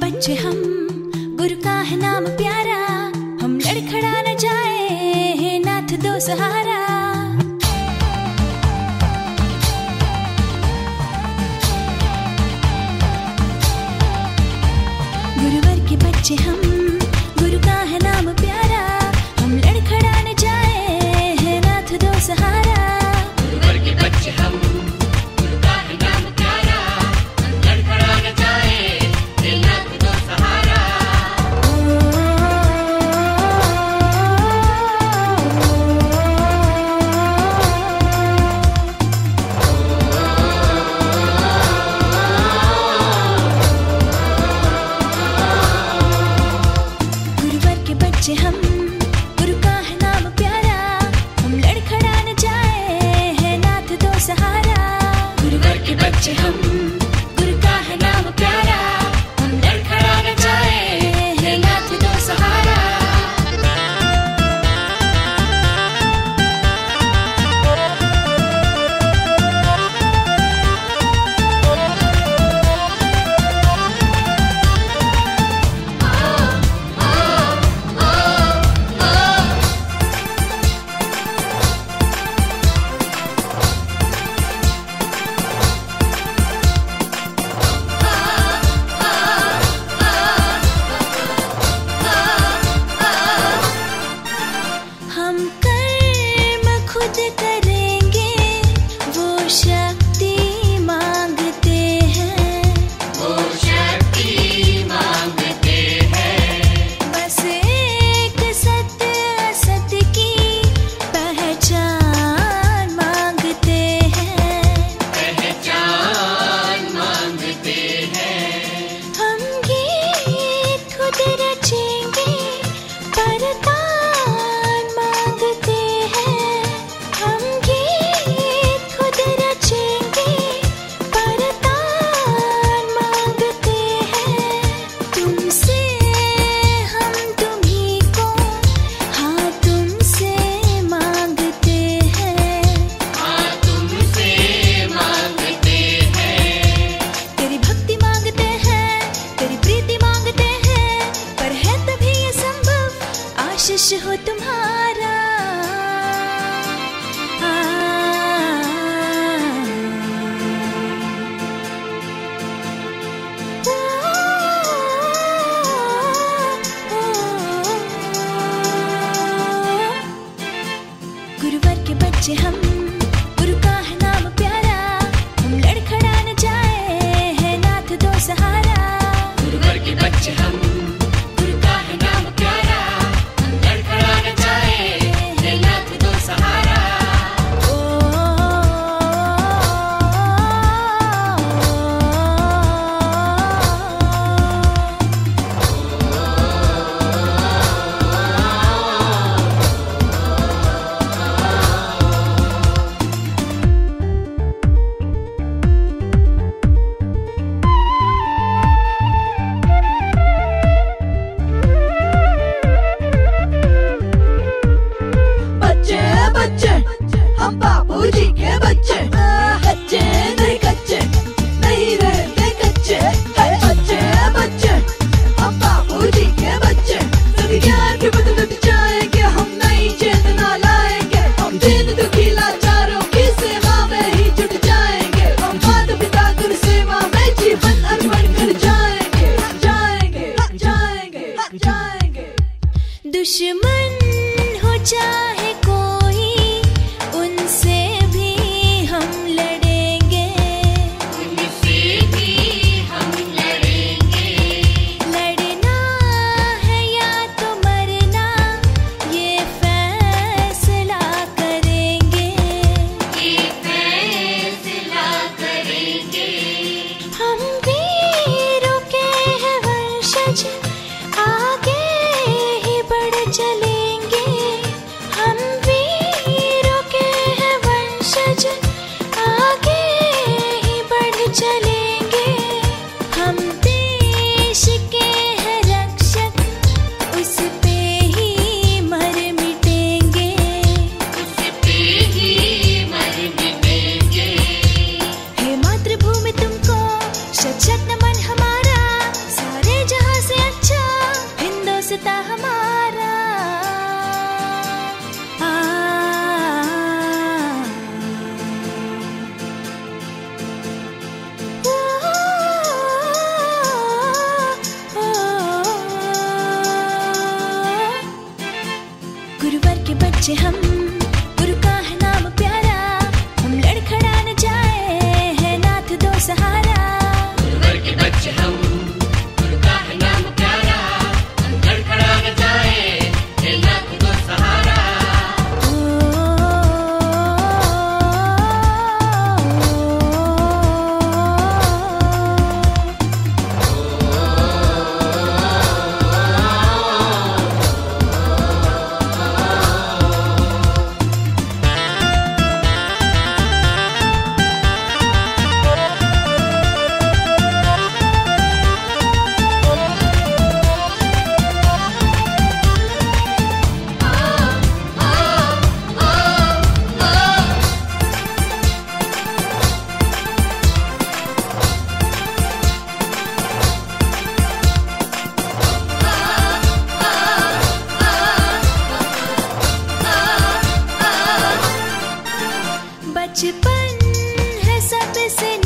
बच्चे हम, गुरु का है नाम प्यारा। हम लड़खड़ा न जाए नाथ दो सहारा। गुरुवर के बच्चे हम 街很。जाएँगे। दुश्मन हो जाए बचपन है सबसे